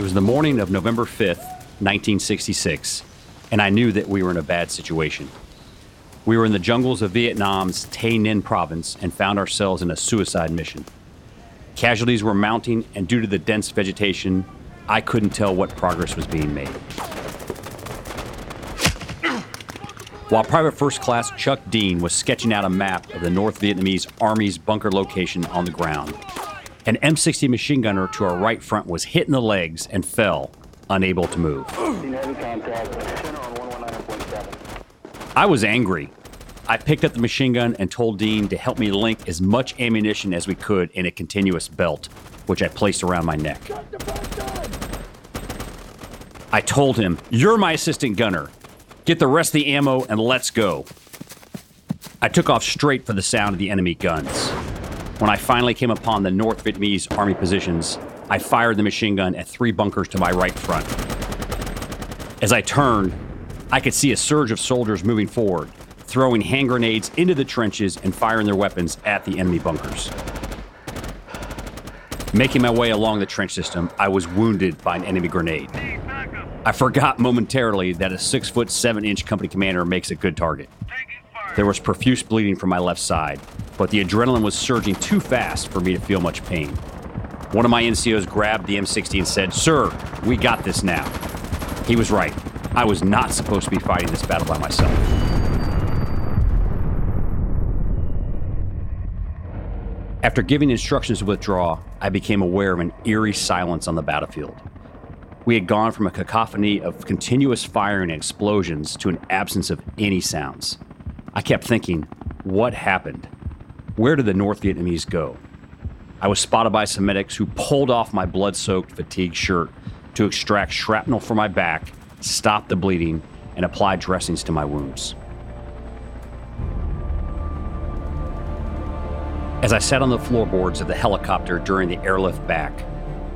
It was the morning of November 5th, 1966, and I knew that we were in a bad situation. We were in the jungles of Vietnam's Tay Ninh province and found ourselves in a suicide mission. Casualties were mounting, and due to the dense vegetation, I couldn't tell what progress was being made. While Private First Class Chuck Dean was sketching out a map of the North Vietnamese Army's bunker location on the ground, an M60 machine gunner to our right front was hit in the legs and fell, unable to move. I was angry. I picked up the machine gun and told Dean to help me link as much ammunition as we could in a continuous belt, which I placed around my neck. I told him, You're my assistant gunner. Get the rest of the ammo and let's go. I took off straight for the sound of the enemy guns. When I finally came upon the North Vietnamese army positions, I fired the machine gun at three bunkers to my right front. As I turned, I could see a surge of soldiers moving forward, throwing hand grenades into the trenches and firing their weapons at the enemy bunkers. Making my way along the trench system, I was wounded by an enemy grenade. I forgot momentarily that a six foot seven inch company commander makes a good target. There was profuse bleeding from my left side, but the adrenaline was surging too fast for me to feel much pain. One of my NCOs grabbed the M60 and said, Sir, we got this now. He was right. I was not supposed to be fighting this battle by myself. After giving instructions to withdraw, I became aware of an eerie silence on the battlefield. We had gone from a cacophony of continuous firing and explosions to an absence of any sounds. I kept thinking, what happened? Where did the North Vietnamese go? I was spotted by some medics who pulled off my blood soaked fatigue shirt to extract shrapnel from my back, stop the bleeding, and apply dressings to my wounds. As I sat on the floorboards of the helicopter during the airlift back,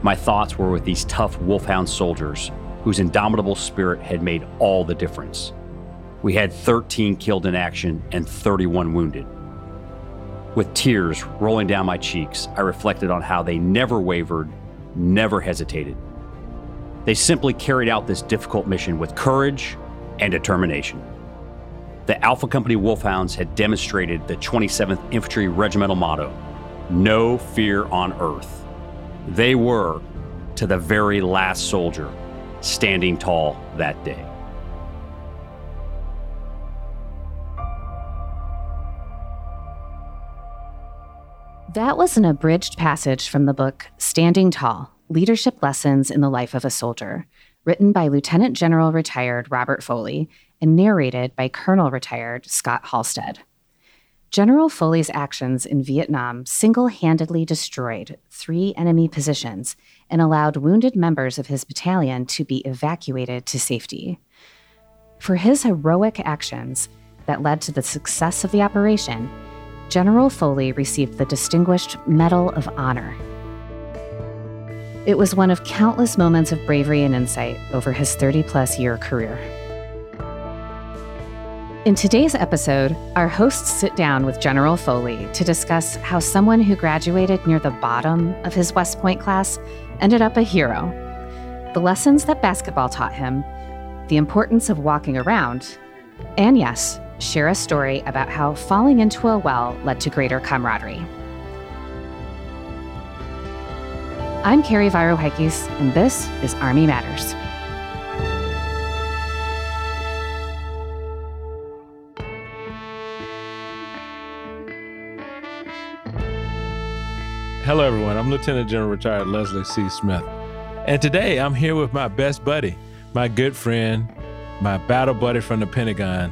my thoughts were with these tough Wolfhound soldiers whose indomitable spirit had made all the difference. We had 13 killed in action and 31 wounded. With tears rolling down my cheeks, I reflected on how they never wavered, never hesitated. They simply carried out this difficult mission with courage and determination. The Alpha Company Wolfhounds had demonstrated the 27th Infantry Regimental motto No fear on earth. They were, to the very last soldier, standing tall that day. That was an abridged passage from the book Standing Tall Leadership Lessons in the Life of a Soldier, written by Lieutenant General retired Robert Foley and narrated by Colonel retired Scott Halstead. General Foley's actions in Vietnam single handedly destroyed three enemy positions and allowed wounded members of his battalion to be evacuated to safety. For his heroic actions that led to the success of the operation, General Foley received the Distinguished Medal of Honor. It was one of countless moments of bravery and insight over his 30 plus year career. In today's episode, our hosts sit down with General Foley to discuss how someone who graduated near the bottom of his West Point class ended up a hero, the lessons that basketball taught him, the importance of walking around, and yes, share a story about how falling into a well led to greater camaraderie. I'm Carrie Viro Heikes, and this is Army Matters. Hello, everyone. I'm Lieutenant General Retired Leslie C. Smith. And today I'm here with my best buddy, my good friend, my battle buddy from the Pentagon,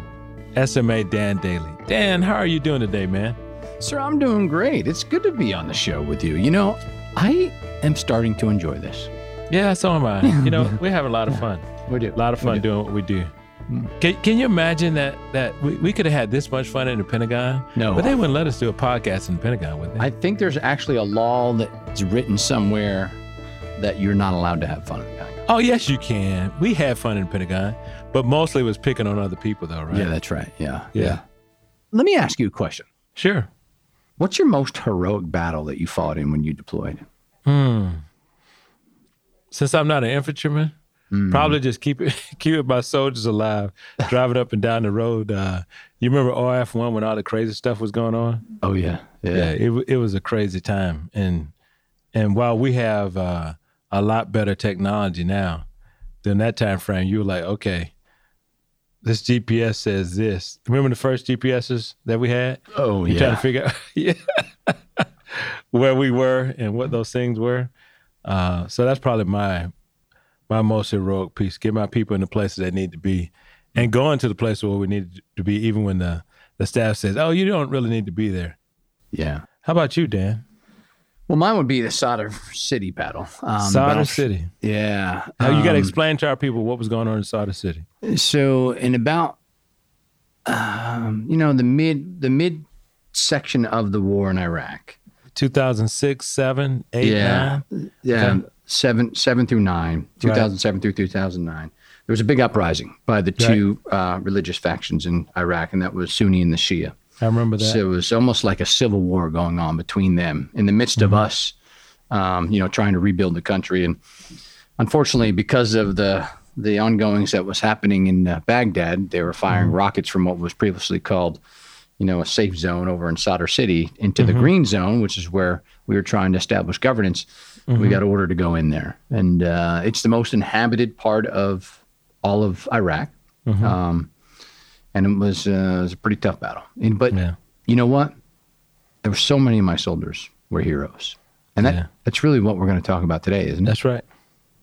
SMA Dan Dailey. Dan, how are you doing today, man? Sir, I'm doing great. It's good to be on the show with you. You know, I am starting to enjoy this. Yeah, so am I. You know, we're having a lot of fun. We do. A lot of fun doing what we do. Mm. Can, can you imagine that that we, we could have had this much fun in the Pentagon? No. But they wouldn't let us do a podcast in the Pentagon, would they? I think there's actually a law that's written somewhere that you're not allowed to have fun in the Pentagon. oh, yes, you can. We had fun in the Pentagon, but mostly it was picking on other people, though, right? Yeah, that's right. Yeah. Yeah. Let me ask you a question. Sure. What's your most heroic battle that you fought in when you deployed? Hmm. Since I'm not an infantryman, Mm. probably just keep it keep my soldiers alive, driving up and down the road. Uh, you remember RF one when all the crazy stuff was going on? Oh yeah, yeah. Yeah, it it was a crazy time, and and while we have uh, a lot better technology now, than that time frame, you were like, okay, this GPS says this. Remember the first GPSs that we had? Oh You trying yeah. to figure out yeah, where we were and what those things were. Uh, so that's probably my my most heroic piece. Get my people in the places they need to be, and going to the place where we need to be, even when the the staff says, "Oh, you don't really need to be there." yeah. How about you, Dan? Well, mine would be the Sadr City battle. Um, Sadr battle- City. Yeah. Now you got to Um, explain to our people what was going on in Sadr City. So in about, um, you know, the mid the mid section of the war in Iraq. 2006, 7, 8, yeah, 9? yeah, Okay. seven seven through nine, two thousand seven through two thousand nine. There was a big uprising by the two uh, religious factions in Iraq, and that was Sunni and the Shia. I remember that. So it was almost like a civil war going on between them in the midst Mm-hmm. of us, um, you know, trying to rebuild the country. And unfortunately, because of the the ongoings that was happening in uh, Baghdad, they were firing Mm-hmm. rockets from what was previously called, you know, a safe zone over in Sadr City into Mm-hmm. the green zone, which is where we were trying to establish governance. Mm-hmm. We got ordered to go in there, and uh, it's the most inhabited part of all of Iraq. Mm-hmm. Um, and it was, uh, it was a pretty tough battle. And, but Yeah. you know what? There were so many of my soldiers were heroes, and that Yeah. that's really what we're going to talk about today, isn't it? That's right.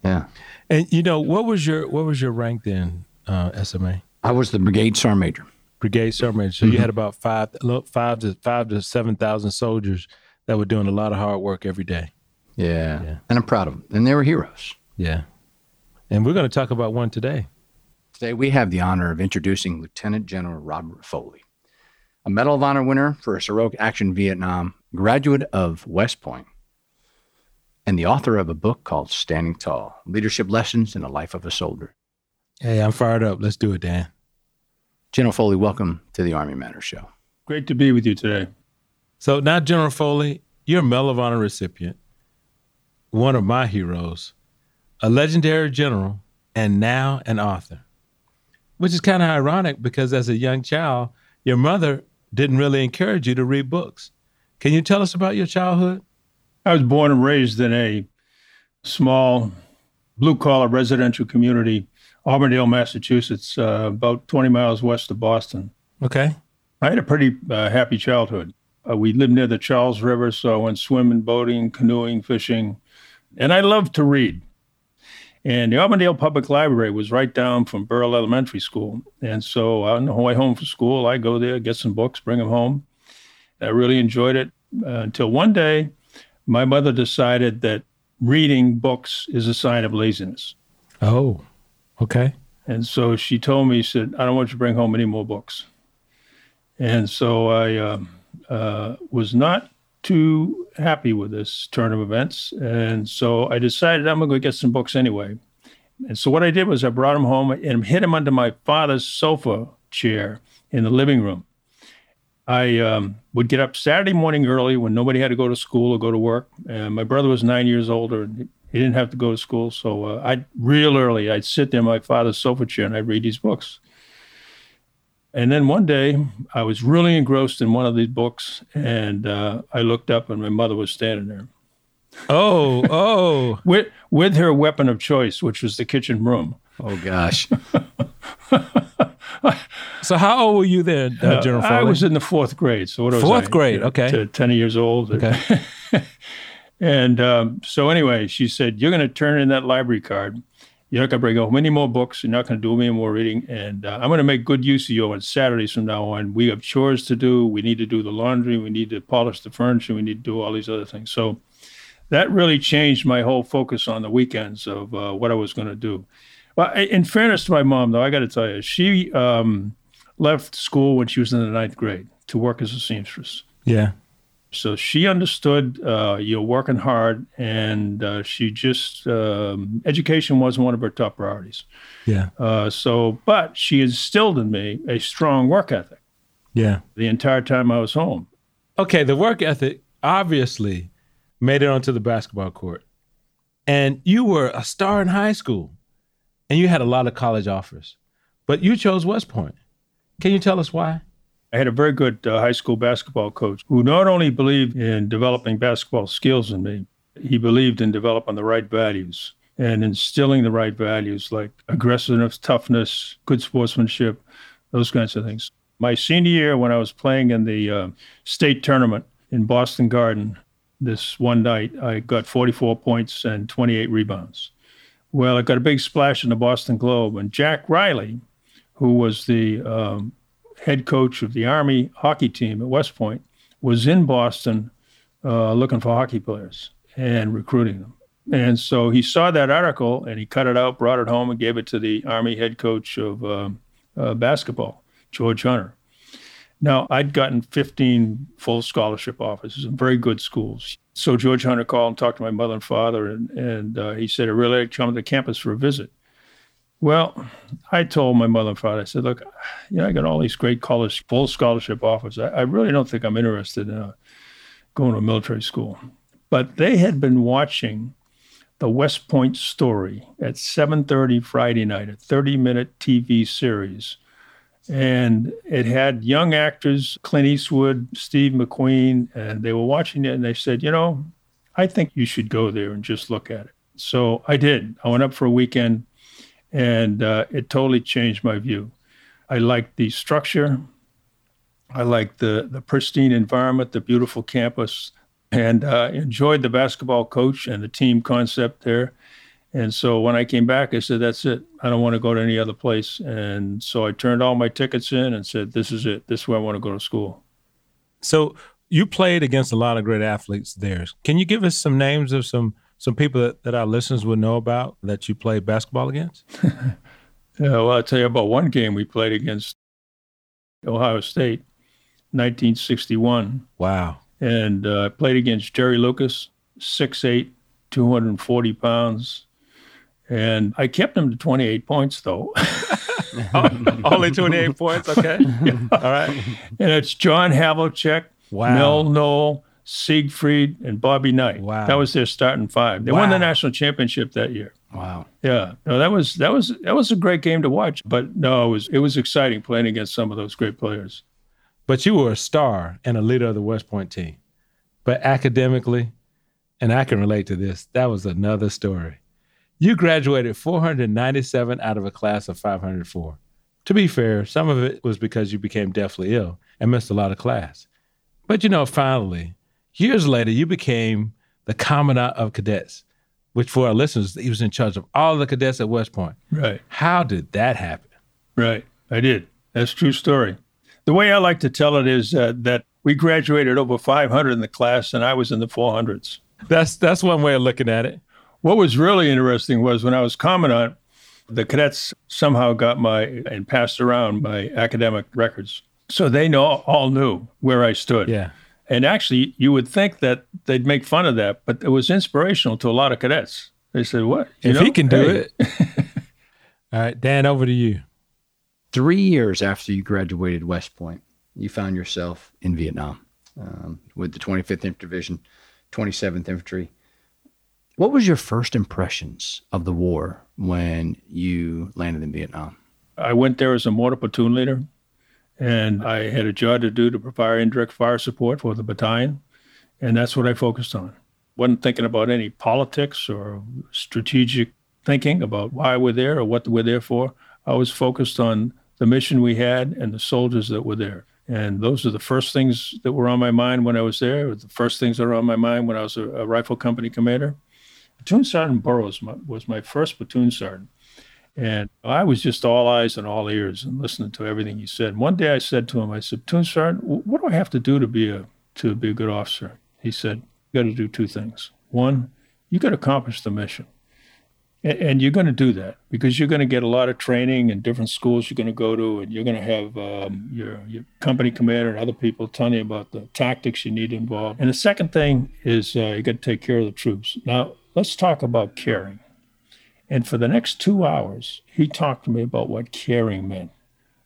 Yeah. And you know what was your what was your rank then, uh, SMA? I was the brigade sergeant major. Brigade sergeant major. So Mm-hmm. you had about five, look, five to five to seven thousand soldiers that were doing a lot of hard work every day. Yeah. Yeah. And I'm proud of them, and they were heroes. Yeah. And we're going to talk about one today. Today we have the honor of introducing Lieutenant General Robert Foley, a Medal of Honor winner for his heroic action in Vietnam, graduate of West Point, and the author of a book called Standing Tall: Leadership Lessons in the Life of a Soldier. Hey, I'm fired up. Let's do it, Dan. General Foley, welcome to the Army Matters Show. Great to be with you today. So now, General Foley, you're a Medal of Honor recipient, one of my heroes, a legendary general, and now an author. Which is kind of ironic because as a young child, your mother didn't really encourage you to read books. Can you tell us about your childhood? I was born and raised in a small blue collar residential community, Auburndale, Massachusetts, uh, about 20 miles west of Boston. Okay. I had a pretty uh, happy childhood. Uh, we lived near the Charles River, so I went swimming, boating, canoeing, fishing, and I loved to read. And the Auburndale Public Library was right down from Burrell Elementary School. And so on the way home from school, I go there, get some books, bring them home. I really enjoyed it uh, until one day my mother decided that reading books is a sign of laziness. Oh, okay. And so she told me, she said, I don't want you to bring home any more books. And so I um uh, was not too happy with this turn of events. And so I decided I'm going to go get some books anyway. And so what I did was I brought them home and hid them under my father's sofa chair in the living room. I um, would get up Saturday morning early when nobody had to go to school or go to work. And my brother was nine years older and he didn't have to go to school. So uh, I'd real early, I'd sit there in my father's sofa chair and I'd read these books. And then one day I was really engrossed in one of these books and uh, I looked up and my mother was standing there Oh, oh. with, with her weapon of choice, which was the kitchen broom. Oh gosh. so how old were you then, uh, General Foley? I was in the fourth grade. So what was Fourth grade, okay. To 10 years old. Okay. and um, so anyway, she said, you're going to turn in that library card. You're not going to bring home any more books. You're not going to do any more reading. And uh, I'm going to make good use of you on Saturdays from now on. We have chores to do. We need to do the laundry. We need to polish the furniture. We need to do all these other things. So that really changed my whole focus on the weekends of uh, what I was going to do. Well, in fairness to my mom, though, I got to tell you, she um, left school when she was in the ninth grade to work as a seamstress. yeah. So she understood uh, you're working hard, and uh, she just um, education wasn't one of her top priorities. Yeah. Uh, so, but she instilled in me a strong work ethic Yeah. the entire time I was home. Okay, the work ethic obviously made it onto the basketball court. And you were a star in high school and you had a lot of college offers, but you chose West Point. Can you tell us why? I had a very good uh, high school basketball coach who not only believed in developing basketball skills in me, he believed in developing the right values and instilling the right values like aggressiveness, toughness, good sportsmanship, those kinds of things. My senior year, when I was playing in the uh, state tournament in Boston Garden, this one night, I got 44 points and 28 rebounds. Well, I got a big splash in the Boston Globe, and Jack Riley, who was the um, head coach of the Army hockey team at West Point, was in Boston uh, looking for hockey players and recruiting them. And so he saw that article and he cut it out, brought it home, and gave it to the Army head coach of uh, uh, basketball, George Hunter. Now, I'd gotten 15 full scholarship offers in very good schools. So George Hunter called and talked to my mother and father, and, and uh, he said, I really like to come to the campus for a visit. Well, I told my mother and father, I said, look, you know, I got all these great college, full scholarship offers. I, I really don't think I'm interested in uh, going to a military school. But they had been watching the West Point Story at 7:30 Friday night, a 30-minute TV series. And it had young actors, Clint Eastwood, Steve McQueen, and they were watching it and they said, you know, I think you should go there and just look at it. So I did. I went up for a weekend and uh, it totally changed my view. I liked the structure. I liked the, the pristine environment, the beautiful campus and uh, enjoyed the basketball coach and the team concept there. And so when I came back, I said, "That's it. I don't want to go to any other place." And so I turned all my tickets in and said, "This is it. This is where I want to go to school." So you played against a lot of great athletes there. Can you give us some names of some some people that, that our listeners would know about that you played basketball against? yeah, well, I'll tell you about one game we played against Ohio State, 1961. Wow and uh, I played against Jerry Lucas, 6'8", 240 pounds. And I kept him to 28 points, though. Only 28 points? Okay. Yeah. All right. And it's John Havlicek, wow. Mel Nowell, Siegfried, and Bobby Knight. Wow. That was their starting five. They wow. won the national championship that year. Wow. Yeah. No, that was that was that was a great game to watch. But no, it was it was exciting playing against some of those great players. But you were a star and a leader of the West Point team. But academically, and I can relate to this, that was another story. You graduated 497 out of a class of 504. To be fair, some of it was because you became deathly ill and missed a lot of class. But you know, finally, years later, you became the commandant of cadets, which for our listeners, he was in charge of all the cadets at West Point. Right. How did that happen? Right. I did. That's true story. The way I like to tell it is uh, that we graduated over 500 in the class, and I was in the 400s. That's that's one way of looking at it. What was really interesting was when I was commandant, the cadets somehow got my and passed around my academic records, so they know all knew where I stood. Yeah. And actually, you would think that they'd make fun of that, but it was inspirational to a lot of cadets. They said, "What? You if know? he can do hey. it." all right, Dan, over to you. Three years after you graduated West Point, you found yourself in Vietnam um, with the 25th Infantry Division, 27th Infantry. What was your first impressions of the war when you landed in Vietnam? I went there as a mortar platoon leader, and I had a job to do to provide indirect fire support for the battalion, and that's what I focused on. wasn't thinking about any politics or strategic thinking about why we're there or what we're there for. I was focused on the mission we had and the soldiers that were there. And those are the first things that were on my mind when I was there. The first things that were on my mind when I was a, a rifle company commander. Platoon Sergeant Burrows was my first platoon sergeant. And I was just all eyes and all ears and listening to everything he said. One day I said to him, I said, Platoon Sergeant, what do I have to do to be a to be a good officer? He said, You got to do two things. One, you got to accomplish the mission. And you're going to do that because you're going to get a lot of training in different schools you're going to go to, and you're going to have um, your, your company commander and other people telling you about the tactics you need involved. And the second thing is uh, you got to take care of the troops. Now, let's talk about caring. And for the next two hours, he talked to me about what caring meant,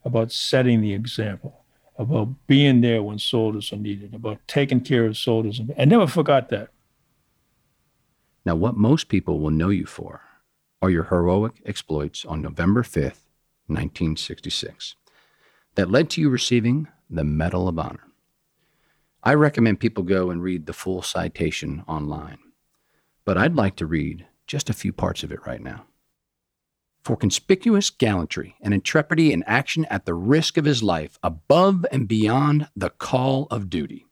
about setting the example, about being there when soldiers are needed, about taking care of soldiers. I never forgot that. Now, what most people will know you for are your heroic exploits on November 5th, 1966, that led to you receiving the Medal of Honor. I recommend people go and read the full citation online, but I'd like to read just a few parts of it right now. For conspicuous gallantry and intrepidity in action at the risk of his life above and beyond the call of duty.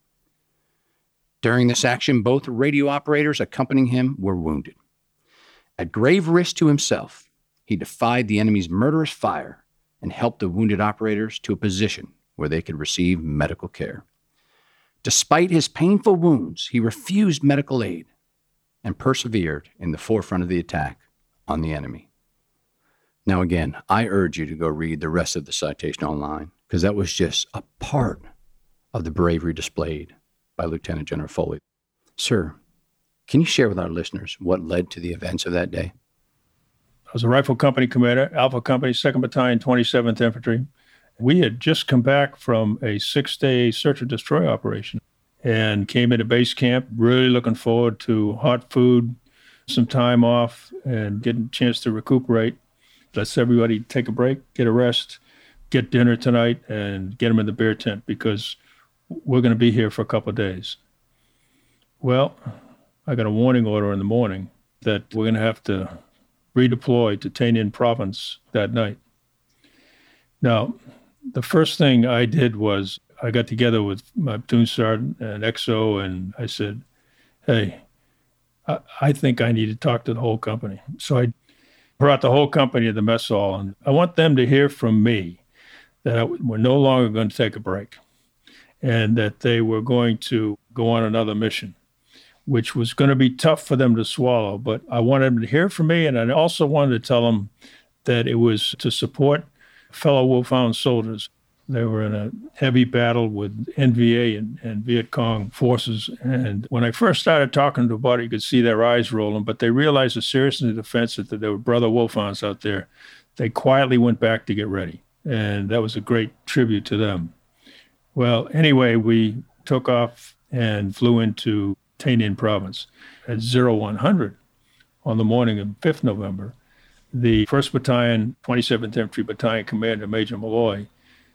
During this action, both radio operators accompanying him were wounded. At grave risk to himself, he defied the enemy's murderous fire and helped the wounded operators to a position where they could receive medical care. Despite his painful wounds, he refused medical aid and persevered in the forefront of the attack on the enemy. Now, again, I urge you to go read the rest of the citation online because that was just a part of the bravery displayed by Lieutenant General Foley. Sir, can you share with our listeners what led to the events of that day? I was a rifle company commander, Alpha Company, 2nd Battalion, 27th Infantry. We had just come back from a six day search and destroy operation and came into base camp, really looking forward to hot food, some time off, and getting a chance to recuperate. Let's everybody take a break, get a rest, get dinner tonight, and get them in the bear tent because we're going to be here for a couple of days. Well, I got a warning order in the morning that we're going to have to redeploy to Tay Ninh province that night. Now, the first thing I did was I got together with my platoon sergeant and XO, and I said, "Hey, I, I think I need to talk to the whole company." So I brought the whole company to the mess hall, and I want them to hear from me that I, we're no longer going to take a break, and that they were going to go on another mission, which was going to be tough for them to swallow. But I wanted them to hear from me, and I also wanted to tell them that it was to support fellow Wolfhound soldiers. They were in a heavy battle with NVA and, and Viet Cong forces. And when I first started talking to them about it, you could see their eyes rolling, but they realized the seriousness of the defense that there were brother Wolfhounds out there. They quietly went back to get ready. And that was a great tribute to them. Well, anyway, we took off and flew into Tay Ninh province at 0100 on the morning of 5th November the 1st Battalion, 27th Infantry Battalion Commander Major Malloy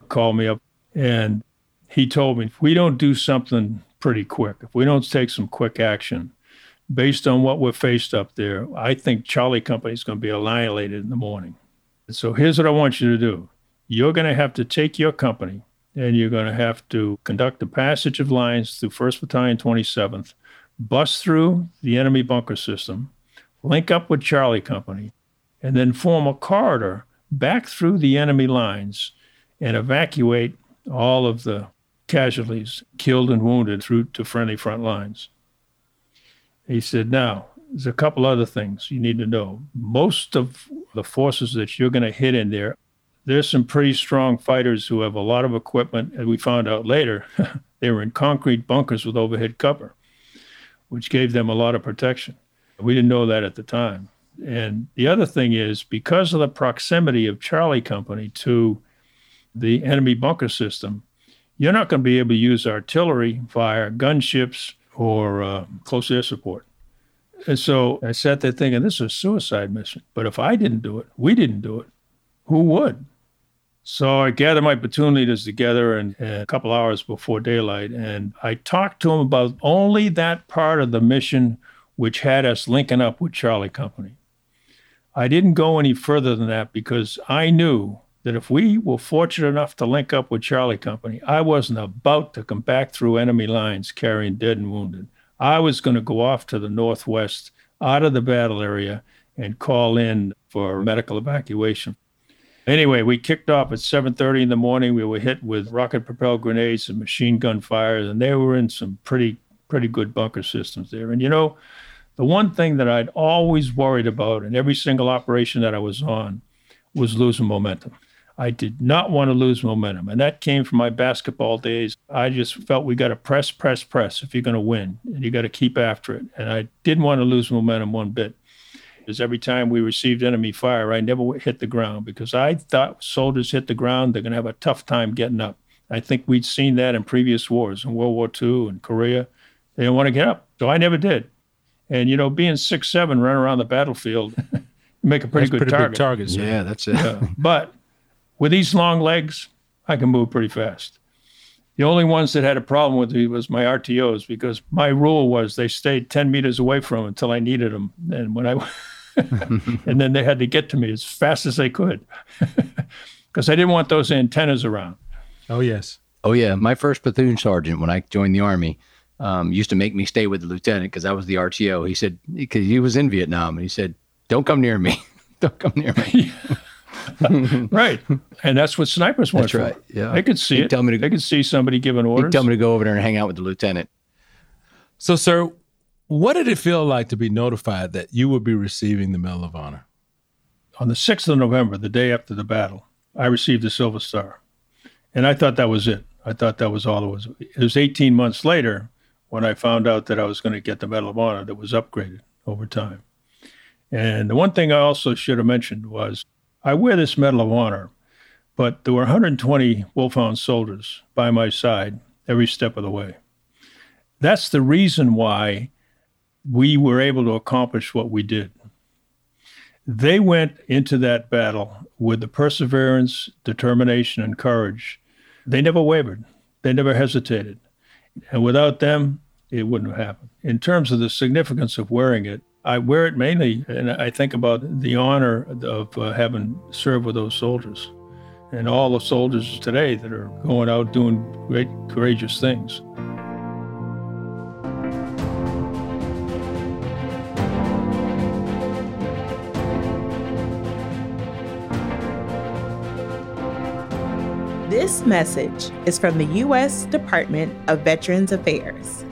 called me up and he told me if we don't do something pretty quick, if we don't take some quick action, based on what we're faced up there, I think Charlie Company is going to be annihilated in the morning. So here's what I want you to do. You're going to have to take your company and you're going to have to conduct a passage of lines through 1st Battalion, 27th, bust through the enemy bunker system, link up with Charlie Company, and then form a corridor back through the enemy lines and evacuate all of the casualties, killed and wounded, through to friendly front lines. He said, Now, there's a couple other things you need to know. Most of the forces that you're going to hit in there, there's some pretty strong fighters who have a lot of equipment. And we found out later, they were in concrete bunkers with overhead cover, which gave them a lot of protection. We didn't know that at the time. And the other thing is because of the proximity of Charlie Company to the enemy bunker system, you're not going to be able to use artillery fire, gunships, or uh, close air support. And so I sat there thinking, this is a suicide mission. But if I didn't do it, we didn't do it, who would? So I gathered my platoon leaders together and, and a couple hours before daylight, and I talked to them about only that part of the mission which had us linking up with Charlie Company. I didn't go any further than that because I knew that if we were fortunate enough to link up with Charlie Company, I wasn't about to come back through enemy lines carrying dead and wounded. I was going to go off to the northwest, out of the battle area, and call in for medical evacuation. Anyway, we kicked off at 7:30 in the morning. We were hit with rocket-propelled grenades and machine gun fire, and they were in some pretty pretty good bunker systems there. And you know, the one thing that I'd always worried about in every single operation that I was on was losing momentum. I did not want to lose momentum. And that came from my basketball days. I just felt we got to press, press, press if you're going to win, and you got to keep after it. And I didn't want to lose momentum one bit. Because every time we received enemy fire, I never hit the ground because I thought soldiers hit the ground, they're going to have a tough time getting up. I think we'd seen that in previous wars, in World War II and Korea. They didn't want to get up. So I never did. And you know, being six seven, running around the battlefield, make a pretty That's good pretty target. big target, sir. Yeah, that's it. But with these long legs, I can move pretty fast. The only ones that had a problem with me was my RTOs because my rule was they stayed 10 meters away from them until I needed them. And when I, and then they had to get to me as fast as they could because I didn't want those antennas around. Oh, yes. Oh yeah, my first platoon sergeant when I joined the army um, used to make me stay with the lieutenant because I was the RTO. He said because he was in Vietnam and he said, "Don't come near me. Don't come near me." Right. And that's what snipers want. That's for. right, yeah. They could see He'd it. tell me to- they could see somebody giving He'd orders. tell me to go over there and hang out with the lieutenant. So, sir, what did it feel like to be notified that you would be receiving the Medal of Honor? on the 6th of November, the day after the battle, I received the Silver Star. And I thought that was it. I thought that was all it was. It was 18 months later when I found out that I was going to get the Medal of Honor that was upgraded over time. And the one thing I also should have mentioned was I wear this Medal of Honor, but there were 120 Wolfhound soldiers by my side every step of the way. That's the reason why we were able to accomplish what we did they went into that battle with the perseverance, determination, and courage. They never wavered, they never hesitated. And without them, it wouldn't have happened. In terms of the significance of wearing it, I wear it mainly, and I think about the honor of uh, having served with those soldiers and all the soldiers today that are going out doing great, courageous things. This message is from the U.S. Department of Veterans Affairs.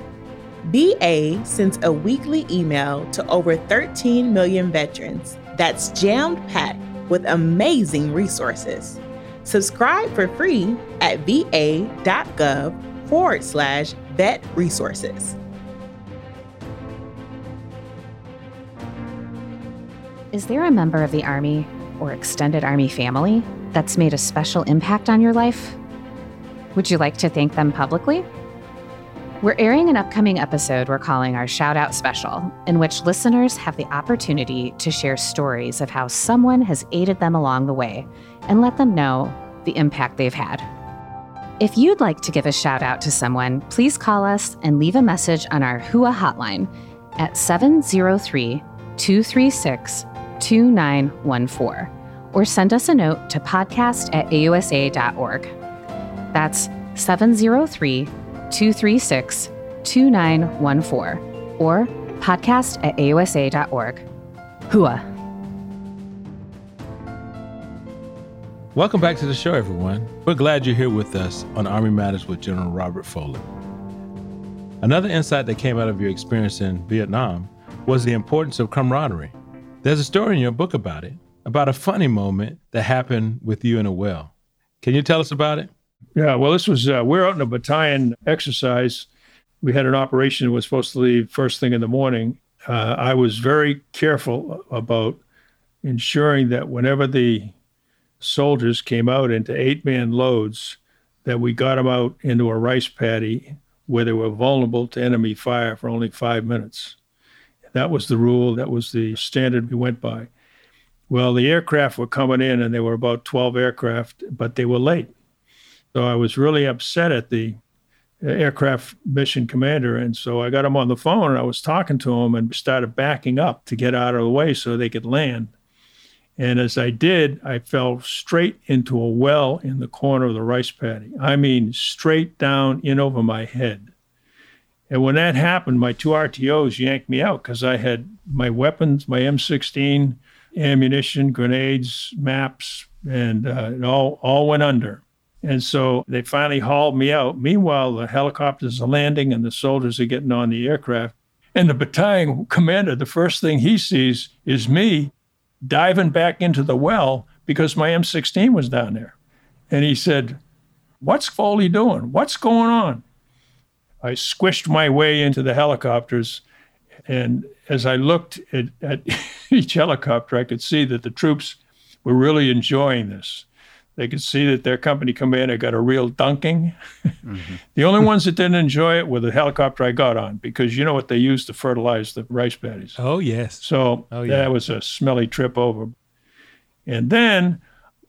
VA sends a weekly email to over 13 million veterans that's jammed packed with amazing resources. Subscribe for free at va.gov forward slash vet resources. Is there a member of the Army or extended Army family that's made a special impact on your life? Would you like to thank them publicly? We're airing an upcoming episode we're calling our Shout Out Special, in which listeners have the opportunity to share stories of how someone has aided them along the way and let them know the impact they've had. If you'd like to give a shout out to someone, please call us and leave a message on our HUA hotline at 703 236 2914 or send us a note to podcast at ausa.org. That's 703 236 2914 or podcast at ausa.org. HUA. Welcome back to the show, everyone. We're glad you're here with us on Army Matters with General Robert Foley. Another insight that came out of your experience in Vietnam was the importance of camaraderie. There's a story in your book about it, about a funny moment that happened with you in a well. Can you tell us about it? Yeah, well, this was, uh, we're out in a battalion exercise. We had an operation that was supposed to leave first thing in the morning. Uh, I was very careful about ensuring that whenever the soldiers came out into eight man loads, that we got them out into a rice paddy where they were vulnerable to enemy fire for only five minutes. That was the rule, that was the standard we went by. Well, the aircraft were coming in, and there were about 12 aircraft, but they were late. So I was really upset at the aircraft mission commander. And so I got him on the phone and I was talking to him and started backing up to get out of the way so they could land. And as I did, I fell straight into a well in the corner of the rice paddy. I mean, straight down in over my head. And when that happened, my two RTOs yanked me out because I had my weapons, my M16, ammunition, grenades, maps, and uh, it all, all went under. And so they finally hauled me out. Meanwhile, the helicopters are landing and the soldiers are getting on the aircraft. And the battalion commander, the first thing he sees is me diving back into the well because my M16 was down there. And he said, What's Foley doing? What's going on? I squished my way into the helicopters. And as I looked at, at each helicopter, I could see that the troops were really enjoying this. They could see that their company come in and got a real dunking. Mm-hmm. the only ones that didn't enjoy it were the helicopter I got on because you know what they used to fertilize the rice paddies. Oh yes. So oh, yeah. that was a smelly trip over. And then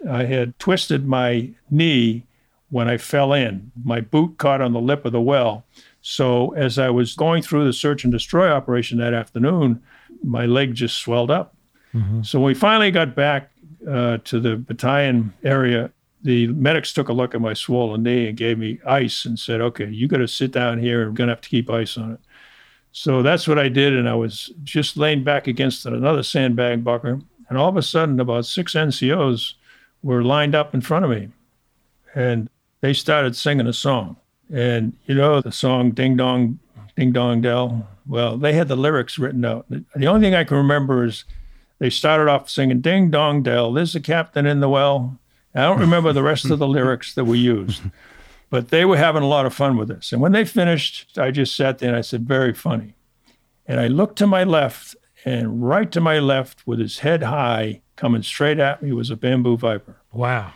I had twisted my knee when I fell in. My boot caught on the lip of the well. So as I was going through the search and destroy operation that afternoon, my leg just swelled up. Mm-hmm. So when we finally got back uh, to the battalion area, the medics took a look at my swollen knee and gave me ice and said, "Okay, you got to sit down here. and going to have to keep ice on it." So that's what I did, and I was just laying back against another sandbag bunker, and all of a sudden, about six NCOs were lined up in front of me, and they started singing a song. And you know the song "Ding Dong, Ding Dong Dell." Well, they had the lyrics written out. The only thing I can remember is they started off singing "Ding Dong Dell." There's a captain in the well. I don't remember the rest of the lyrics that were used, but they were having a lot of fun with this. And when they finished, I just sat there and I said, "Very funny." And I looked to my left, and right to my left, with his head high, coming straight at me, was a bamboo viper. Wow.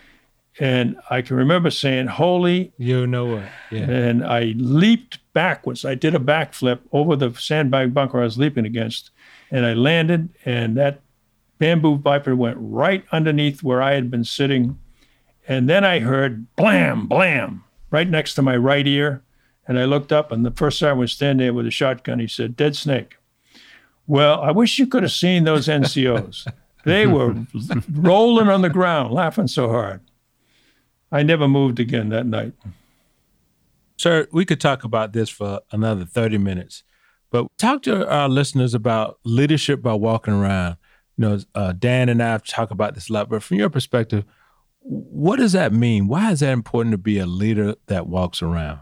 And I can remember saying, Holy. You know what? Yeah. And I leaped backwards. I did a backflip over the sandbag bunker I was leaping against. And I landed, and that bamboo viper went right underneath where I had been sitting. And then I heard blam, blam, right next to my right ear. And I looked up, and the first sergeant was standing there with a shotgun. He said, Dead snake. Well, I wish you could have seen those NCOs. they were rolling on the ground, laughing so hard. I never moved again that night. Sir, we could talk about this for another 30 minutes, but talk to our listeners about leadership by walking around you know, uh, Dan and I have talked about this a lot, but from your perspective, what does that mean? Why is that important to be a leader that walks around?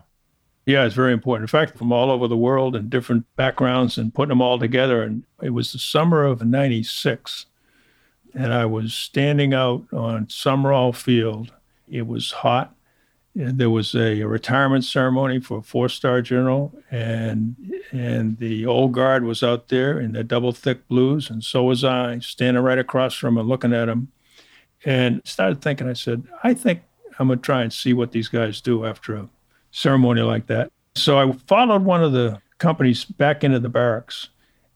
Yeah, it's very important. In fact, from all over the world and different backgrounds and putting them all together. And it was the summer of 96. And I was standing out on Summerall Field. It was hot there was a, retirement ceremony for a four-star general, and and the old guard was out there in their double thick blues, and so was I, standing right across from him, and looking at him, and started thinking. I said, I think I'm gonna try and see what these guys do after a ceremony like that. So I followed one of the companies back into the barracks,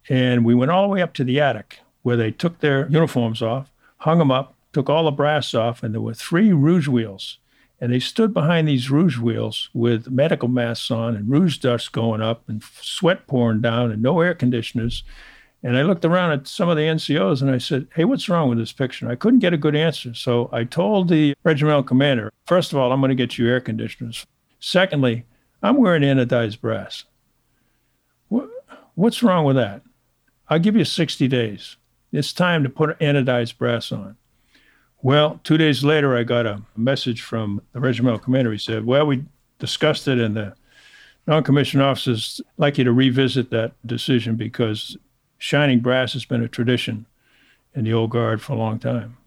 and we went all the way up to the attic where they took their uniforms off, hung them up, took all the brass off, and there were three rouge wheels and they stood behind these rouge wheels with medical masks on and rouge dust going up and sweat pouring down and no air conditioners. And I looked around at some of the NCOs and I said, Hey, what's wrong with this picture? And I couldn't get a good answer. So I told the regimental commander, First of all, I'm going to get you air conditioners. Secondly, I'm wearing anodized brass. What's wrong with that? I'll give you 60 days. It's time to put anodized brass on. Well, two days later, I got a message from the regimental commander. He said, Well, we discussed it, and the non commissioned officers like you to revisit that decision because shining brass has been a tradition in the old guard for a long time.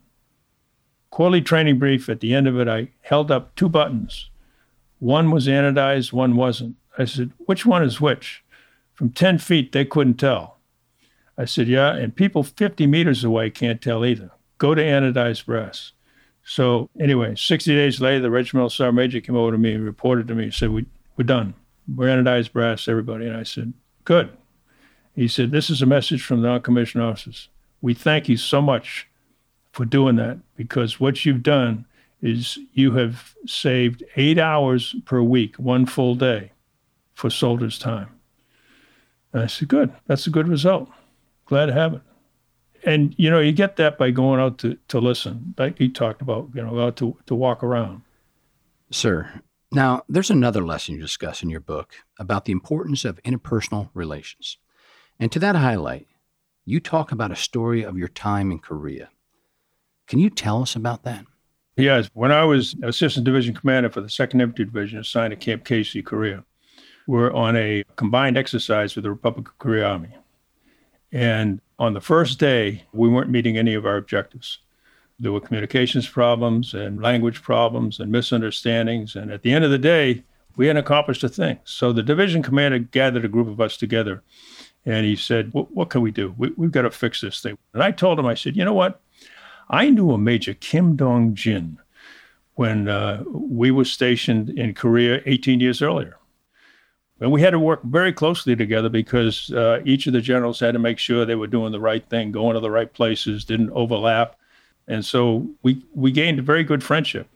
Quarterly training brief, at the end of it, I held up two buttons. One was anodized, one wasn't. I said, Which one is which? From 10 feet, they couldn't tell. I said, Yeah, and people 50 meters away can't tell either go to anodized brass. So anyway, 60 days later, the regimental sergeant major came over to me reported to me, said, we, we're done. We're anodized brass, everybody. And I said, good. He said, this is a message from the non-commissioned officers. We thank you so much for doing that because what you've done is you have saved eight hours per week, one full day for soldiers' time. And I said, good. That's a good result. Glad to have it and you know you get that by going out to, to listen like you talked about you know out to, to walk around. Sir now there's another lesson you discuss in your book about the importance of interpersonal relations. And to that highlight you talk about a story of your time in korea. Can you tell us about that? Yes. When i was assistant division commander for the second infantry division assigned to camp casey korea we're on a combined exercise with the republic of korea army. And on the first day, we weren't meeting any of our objectives. There were communications problems and language problems and misunderstandings. And at the end of the day, we hadn't accomplished a thing. So the division commander gathered a group of us together and he said, What can we do? We, have got to fix this thing. And I told him, I said, You know what? I knew a Major Kim Dong Jin when uh, we were stationed in Korea 18 years earlier. And we had to work very closely together because uh, each of the generals had to make sure they were doing the right thing, going to the right places, didn't overlap. And so we, we gained a very good friendship.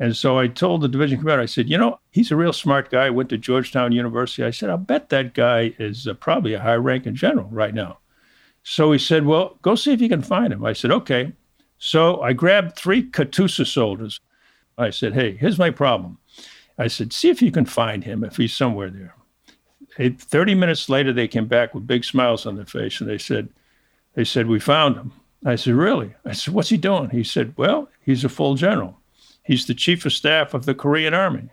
And so I told the division commander, I said, you know, he's a real smart guy, went to Georgetown University. I said, I'll bet that guy is uh, probably a high ranking general right now. So he said, well, go see if you can find him. I said, okay. So I grabbed three Katyusha soldiers. I said, hey, here's my problem. I said, see if you can find him if he's somewhere there. 30 minutes later, they came back with big smiles on their face and they said, they said, we found him. I said, really? I said, what's he doing? He said, well, he's a full general. He's the chief of staff of the Korean Army.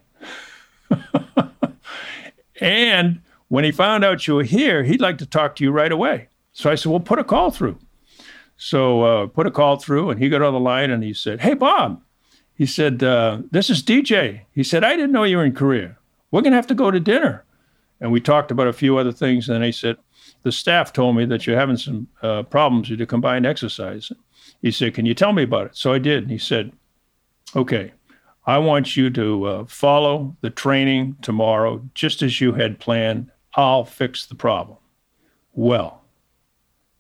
and when he found out you were here, he'd like to talk to you right away. So I said, well, put a call through. So uh, put a call through, and he got on the line and he said, hey, Bob. He said, uh, this is DJ. He said, I didn't know you were in Korea. We're going to have to go to dinner. And we talked about a few other things. And then he said, the staff told me that you're having some uh, problems with your combined exercise. He said, can you tell me about it? So I did. And he said, okay, I want you to uh, follow the training tomorrow just as you had planned. I'll fix the problem. Well,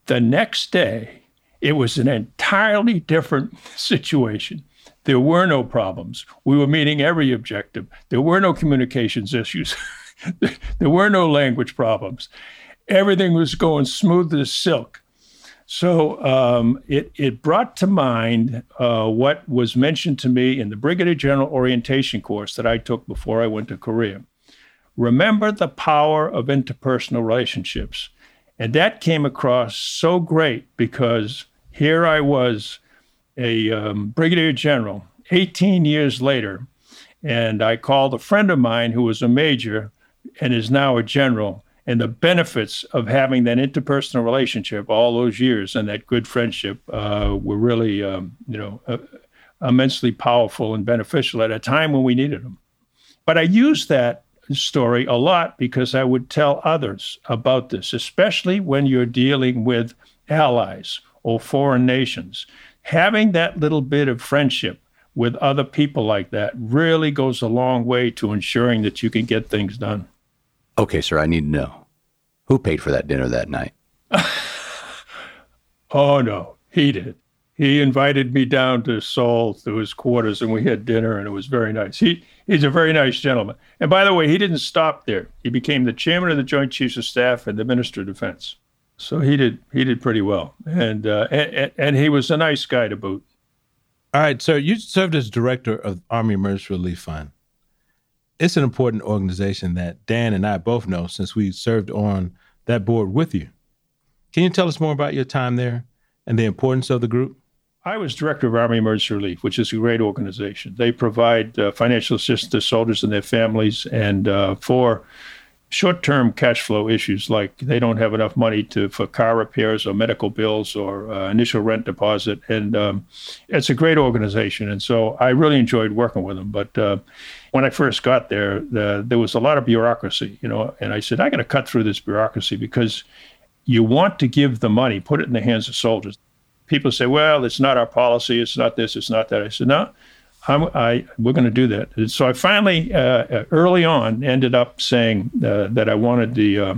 the next day, it was an entirely different situation. There were no problems. We were meeting every objective. There were no communications issues. there were no language problems. Everything was going smooth as silk. So um, it, it brought to mind uh, what was mentioned to me in the Brigadier General Orientation course that I took before I went to Korea. Remember the power of interpersonal relationships. And that came across so great because here I was, a um, brigadier general, 18 years later, and I called a friend of mine who was a major and is now a general and the benefits of having that interpersonal relationship all those years and that good friendship uh, were really, um, you know, uh, immensely powerful and beneficial at a time when we needed them. But I used that story a lot because I would tell others about this, especially when you're dealing with allies or foreign nations. Having that little bit of friendship with other people like that really goes a long way to ensuring that you can get things done. Okay, sir, I need to know who paid for that dinner that night? oh, no, he did. He invited me down to Seoul to his quarters and we had dinner and it was very nice. He he's a very nice gentleman. And by the way, he didn't stop there. He became the chairman of the Joint Chiefs of Staff and the Minister of Defense. So he did he did pretty well. And uh, and, and he was a nice guy to boot. All right, so you served as director of Army Emergency Relief Fund it's an important organization that Dan and I both know since we served on that board with you. Can you tell us more about your time there and the importance of the group? I was director of Army Emergency Relief, which is a great organization. They provide uh, financial assistance to soldiers and their families, and uh, for short-term cash flow issues like they don't have enough money to for car repairs or medical bills or uh, initial rent deposit. And um, it's a great organization. And so i really enjoyed working with them. But uh, when i first got there the, there was a lot of bureaucracy you know and i said i got to cut through this bureaucracy because you want to give the money put it in the hands of soldiers. People say well it's not our policy. It's not this. It's not that. I said no I'm, I, we're going to do that. So I finally, uh, early on, ended up saying uh, that I wanted the uh,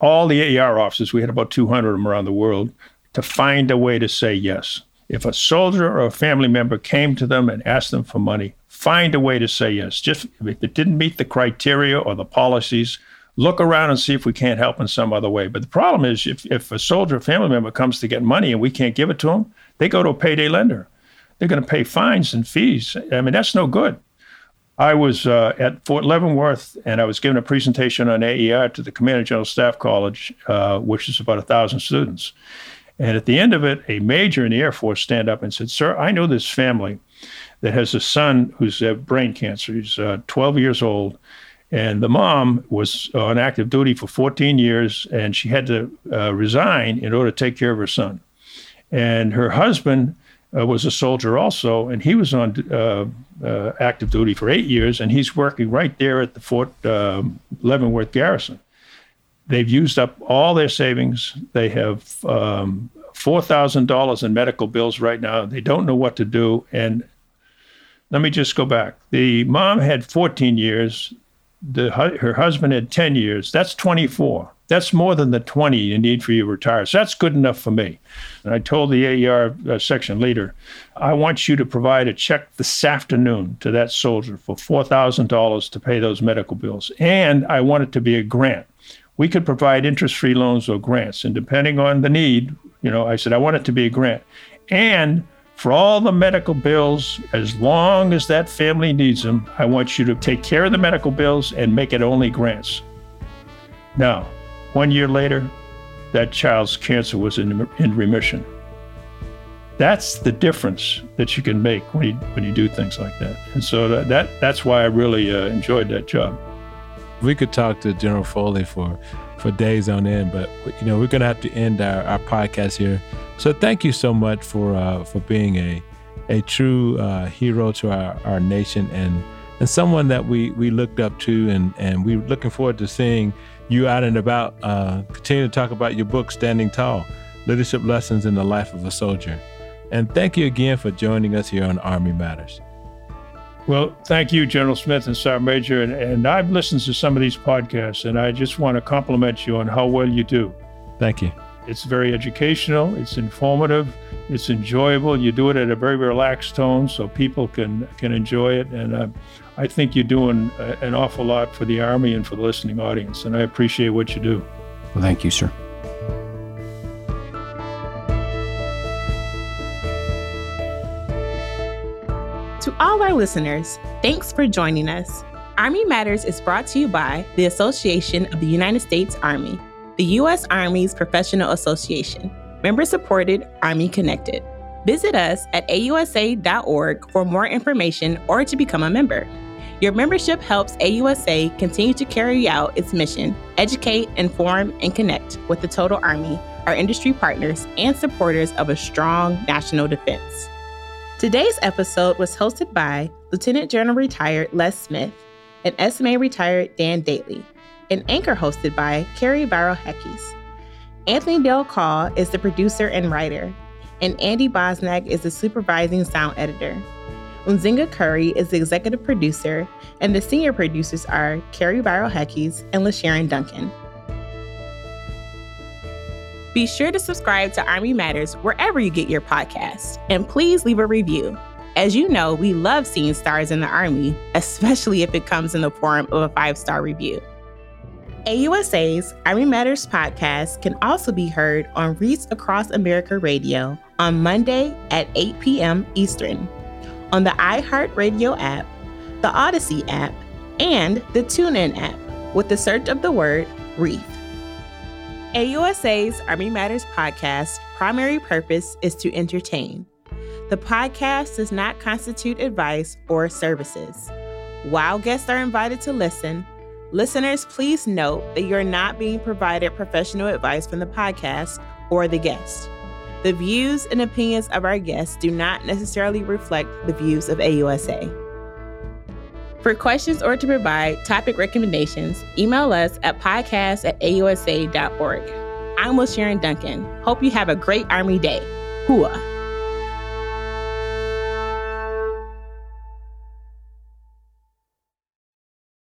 all the AER officers. We had about 200 of them around the world to find a way to say yes. If a soldier or a family member came to them and asked them for money, find a way to say yes. Just if it didn't meet the criteria or the policies, look around and see if we can't help in some other way. But the problem is, if, if a soldier or family member comes to get money and we can't give it to them, they go to a payday lender they're going to pay fines and fees. I mean, that's no good. I was uh, at Fort Leavenworth and I was giving a presentation on AER to the Command and General Staff College, uh, which is about a thousand students. And at the end of it, a major in the Air Force stand up and said, "Sir, I know this family that has a son who's had brain cancer. He's uh, 12 years old, and the mom was on active duty for 14 years, and she had to uh, resign in order to take care of her son. And her husband." Uh, was a soldier also, and he was on uh, uh, active duty for eight years, and he's working right there at the Fort um, Leavenworth Garrison. They've used up all their savings. They have um, $4,000 in medical bills right now. They don't know what to do. And let me just go back. The mom had 14 years. The her husband had 10 years. That's 24. That's more than the 20 you need for you to retire. So that's good enough for me. And I told the AER uh, section leader, I want you to provide a check this afternoon to that soldier for $4,000 to pay those medical bills. And I want it to be a grant. We could provide interest free loans or grants. And depending on the need, you know, I said, I want it to be a grant. And for all the medical bills, as long as that family needs them, I want you to take care of the medical bills and make it only grants. Now, one year later, that child's cancer was in, in remission. That's the difference that you can make when you, when you do things like that. And so that, that that's why I really uh, enjoyed that job. We could talk to General Foley for for days on end, but you know we're going to have to end our, our podcast here. So thank you so much for uh, for being a a true uh, hero to our, our nation and and someone that we we looked up to and and we're looking forward to seeing you out and about. Uh, continue to talk about your book, Standing Tall: Leadership Lessons in the Life of a Soldier. And thank you again for joining us here on Army Matters. Well, thank you, General Smith and Sergeant Major. And, and I've listened to some of these podcasts, and I just want to compliment you on how well you do. Thank you. It's very educational, it's informative, it's enjoyable. You do it at a very relaxed tone so people can, can enjoy it. And uh, I think you're doing a, an awful lot for the Army and for the listening audience, and I appreciate what you do. Well, thank you, sir. To all our listeners, thanks for joining us. Army Matters is brought to you by the Association of the United States Army, the U.S. Army's professional association, member supported, Army connected. Visit us at ausa.org for more information or to become a member. Your membership helps AUSA continue to carry out its mission educate, inform, and connect with the total Army, our industry partners, and supporters of a strong national defense. Today's episode was hosted by Lieutenant General Retired Les Smith and SMA Retired Dan Dailey, and anchor hosted by Carrie Barrow Heckes. Anthony Dale Call is the producer and writer, and Andy Bosnack is the supervising sound editor. Unzinga Curry is the executive producer, and the senior producers are Carrie Barrow Heckes and LaSharon Duncan. Be sure to subscribe to Army Matters wherever you get your podcasts, and please leave a review. As you know, we love seeing stars in the Army, especially if it comes in the form of a five star review. AUSA's Army Matters podcast can also be heard on Reach Across America Radio on Monday at 8 p.m. Eastern, on the iHeartRadio app, the Odyssey app, and the TuneIn app with the search of the word Reef. AUSA's Army Matters podcast primary purpose is to entertain. The podcast does not constitute advice or services. While guests are invited to listen, listeners please note that you're not being provided professional advice from the podcast or the guest. The views and opinions of our guests do not necessarily reflect the views of AUSA. For questions or to provide topic recommendations, email us at podcast at ausa.org. I'm LaSharon Duncan. Hope you have a great Army Day. Hooah.